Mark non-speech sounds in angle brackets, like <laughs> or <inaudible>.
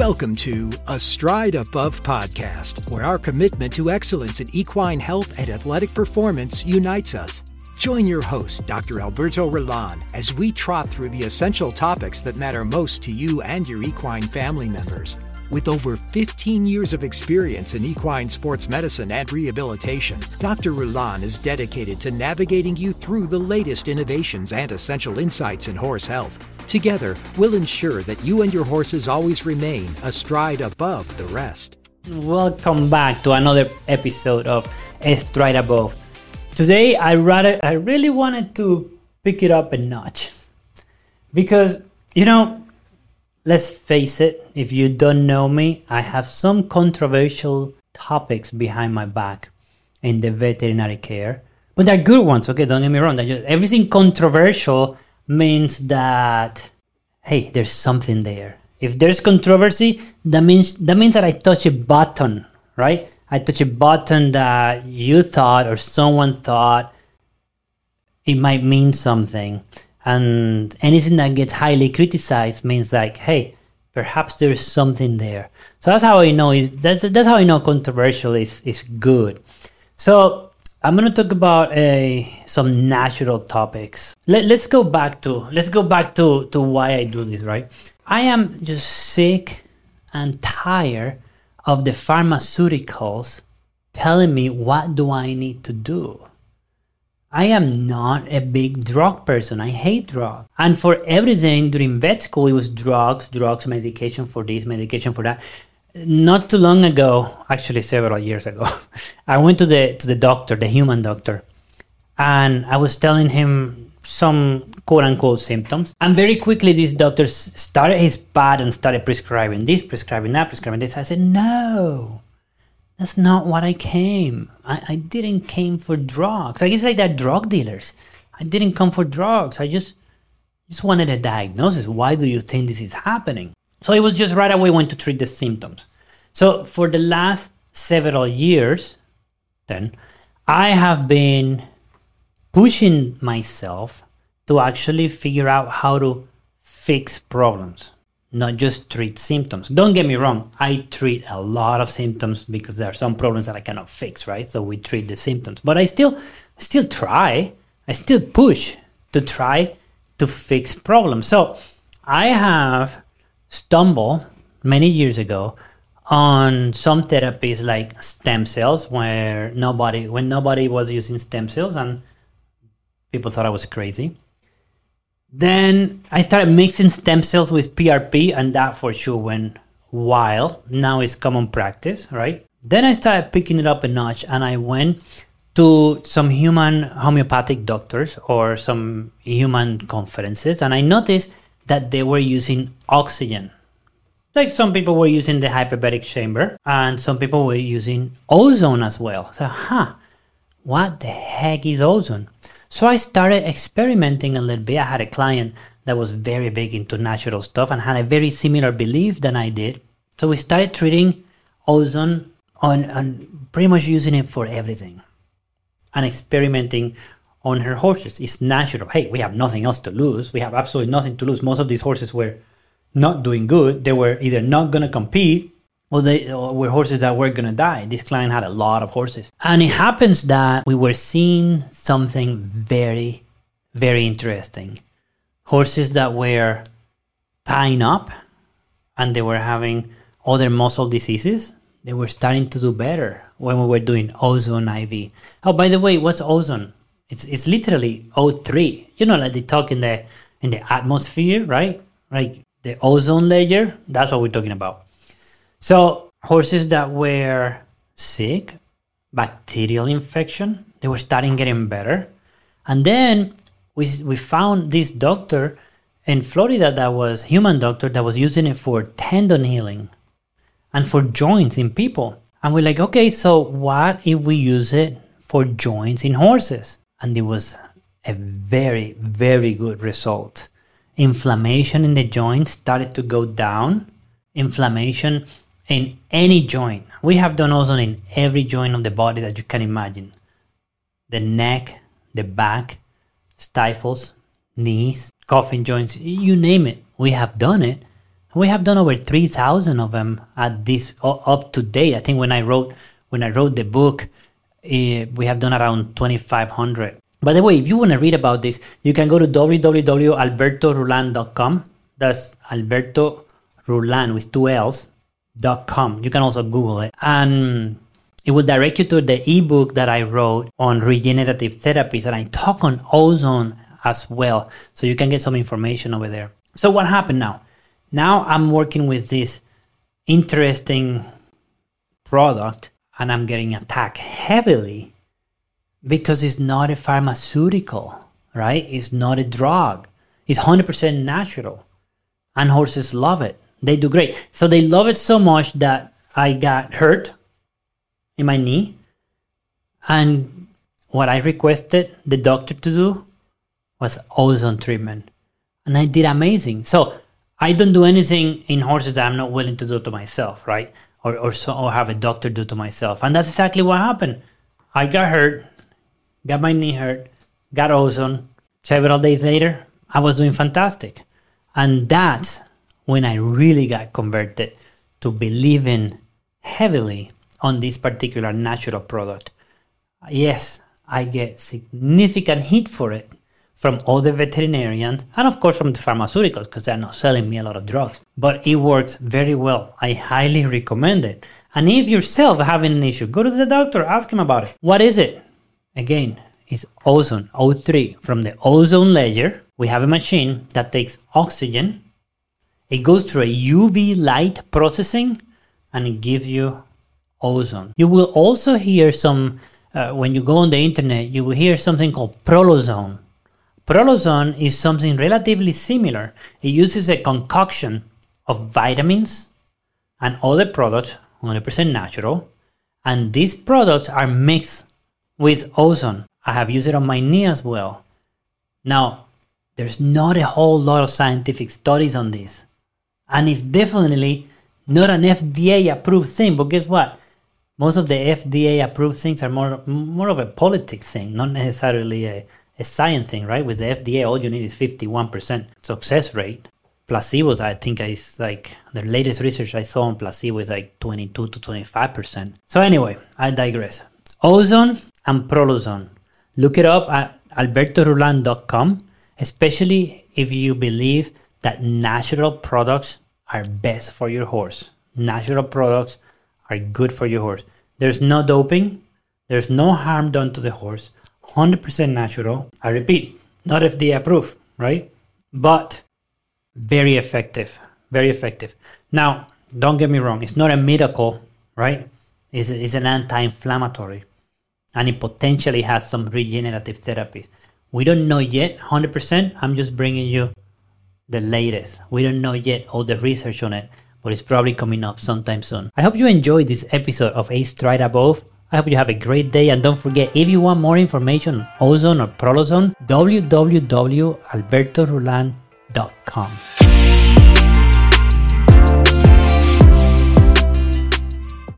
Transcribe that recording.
Welcome to A Stride Above podcast, where our commitment to excellence in equine health and athletic performance unites us. Join your host, Dr. Alberto Rullan, as we trot through the essential topics that matter most to you and your equine family members. With over 15 years of experience in equine sports medicine and rehabilitation, Dr. Rullan is dedicated to navigating you through the latest innovations and essential insights in horse health. Together, we'll ensure that you and your horses always remain a stride above the rest. Welcome back to another episode of Stride Above. Today, I rather I really wanted to pick it up a notch because you know let's face it, if you don't know me, I have some controversial topics behind my back in the veterinary care. But they're good ones, okay? Don't get me wrong. Just, everything controversial means that hey, there's something there. If there's controversy, that means that means that I touch a button, right? I touch a button that you thought or someone thought it might mean something and anything that gets highly criticized means like hey perhaps there's something there so that's how i know it, that's, that's how i know controversial is, is good so i'm to talk about a some natural topics Let, let's go back to let's go back to to why i do this right i am just sick and tired of the pharmaceuticals telling me what do i need to do I am not a big drug person. I hate drugs. And for everything during vet school, it was drugs, drugs, medication for this, medication for that. Not too long ago, actually several years ago, <laughs> I went to the to the doctor, the human doctor, and I was telling him some quote unquote symptoms. And very quickly, this doctor started his pad and started prescribing this, prescribing that, prescribing this. I said, no, that's not what I came. I, I didn't came for drugs. I guess like that drug dealers. I didn't come for drugs. I just just wanted a diagnosis. Why do you think this is happening? So it was just right away went to treat the symptoms. So for the last several years, then I have been pushing myself to actually figure out how to fix problems not just treat symptoms. Don't get me wrong, I treat a lot of symptoms because there are some problems that I cannot fix, right? So we treat the symptoms. But I still still try, I still push to try to fix problems. So I have stumbled many years ago on some therapies like stem cells where nobody when nobody was using stem cells and people thought I was crazy. Then I started mixing stem cells with PRP, and that for sure went wild. Now it's common practice, right? Then I started picking it up a notch, and I went to some human homeopathic doctors or some human conferences, and I noticed that they were using oxygen. Like some people were using the hyperbaric chamber, and some people were using ozone as well. So, huh, what the heck is ozone? So I started experimenting a little bit. I had a client that was very big into natural stuff and had a very similar belief than I did. So we started treating ozone on, on pretty much using it for everything and experimenting on her horses. It's natural. Hey, we have nothing else to lose. We have absolutely nothing to lose. Most of these horses were not doing good. They were either not going to compete well, they were horses that were gonna die. This client had a lot of horses. And it happens that we were seeing something very, very interesting. Horses that were tying up and they were having other muscle diseases, they were starting to do better when we were doing ozone IV. Oh, by the way, what's ozone? It's it's literally O3. You know, like they talk in the in the atmosphere, right? Like the ozone layer. That's what we're talking about. So horses that were sick, bacterial infection, they were starting getting better. And then we, we found this doctor in Florida that was human doctor that was using it for tendon healing and for joints in people. And we're like, okay, so what if we use it for joints in horses? And it was a very, very good result. Inflammation in the joints started to go down. Inflammation in any joint. We have done ozone in every joint of the body that you can imagine the neck, the back, stifles, knees, coffin joints, you name it. We have done it We have done over 3,000 of them at this up to date. I think when I wrote when I wrote the book, uh, we have done around 2,500. By the way, if you want to read about this, you can go to www.albertorullan.com. That's Alberto Rullan with two L's dot com. You can also Google it. And it will direct you to the ebook that I wrote on regenerative therapies. And I talk on ozone as well. So you can get some information over there. So what happened now? Now I'm working with this interesting product and I'm getting attacked heavily because it's not a pharmaceutical, right? It's not a drug. It's 100% natural. And horses love it. They do great. So they love it so much that I got hurt in my knee. And what I requested the doctor to do was ozone treatment. And I did amazing. So I don't do anything in horses that I'm not willing to do to myself, right? Or, or, so, or have a doctor do to myself. And that's exactly what happened. I got hurt, got my knee hurt, got ozone. Several days later, I was doing fantastic. And that's when I really got converted to believing heavily on this particular natural product. Yes, I get significant heat for it from all the veterinarians and of course from the pharmaceuticals because they're not selling me a lot of drugs. But it works very well. I highly recommend it. And if yourself having an issue, go to the doctor, ask him about it. What is it? Again, it's ozone, O3. From the ozone layer, we have a machine that takes oxygen. It goes through a UV light processing and it gives you ozone. You will also hear some, uh, when you go on the internet, you will hear something called prolozone. Prolozone is something relatively similar. It uses a concoction of vitamins and other products, 100% natural, and these products are mixed with ozone. I have used it on my knee as well. Now, there's not a whole lot of scientific studies on this, and it's definitely not an FDA approved thing. But guess what? Most of the FDA approved things are more more of a politics thing, not necessarily a a science thing, right? With the FDA, all you need is 51% success rate. Placebos, I think is like the latest research I saw on placebo is like 22 to 25%. So anyway, I digress. Ozone and Prolozone. Look it up at albertorullan.com, especially if you believe that natural products are best for your horse. Natural products are good for your horse. There's no doping, there's no harm done to the horse. 100% natural. I repeat, not FDA approved, right? But very effective, very effective. Now, don't get me wrong, it's not a miracle, right? It's, it's an anti inflammatory and it potentially has some regenerative therapies. We don't know yet 100%. I'm just bringing you the latest. We don't know yet all the research on it, but it's probably coming up sometime soon. I hope you enjoyed this episode of A Stride Above. I hope you have a great day and don't forget if you want more information on ozone or prolozone, www.albertorullan.com.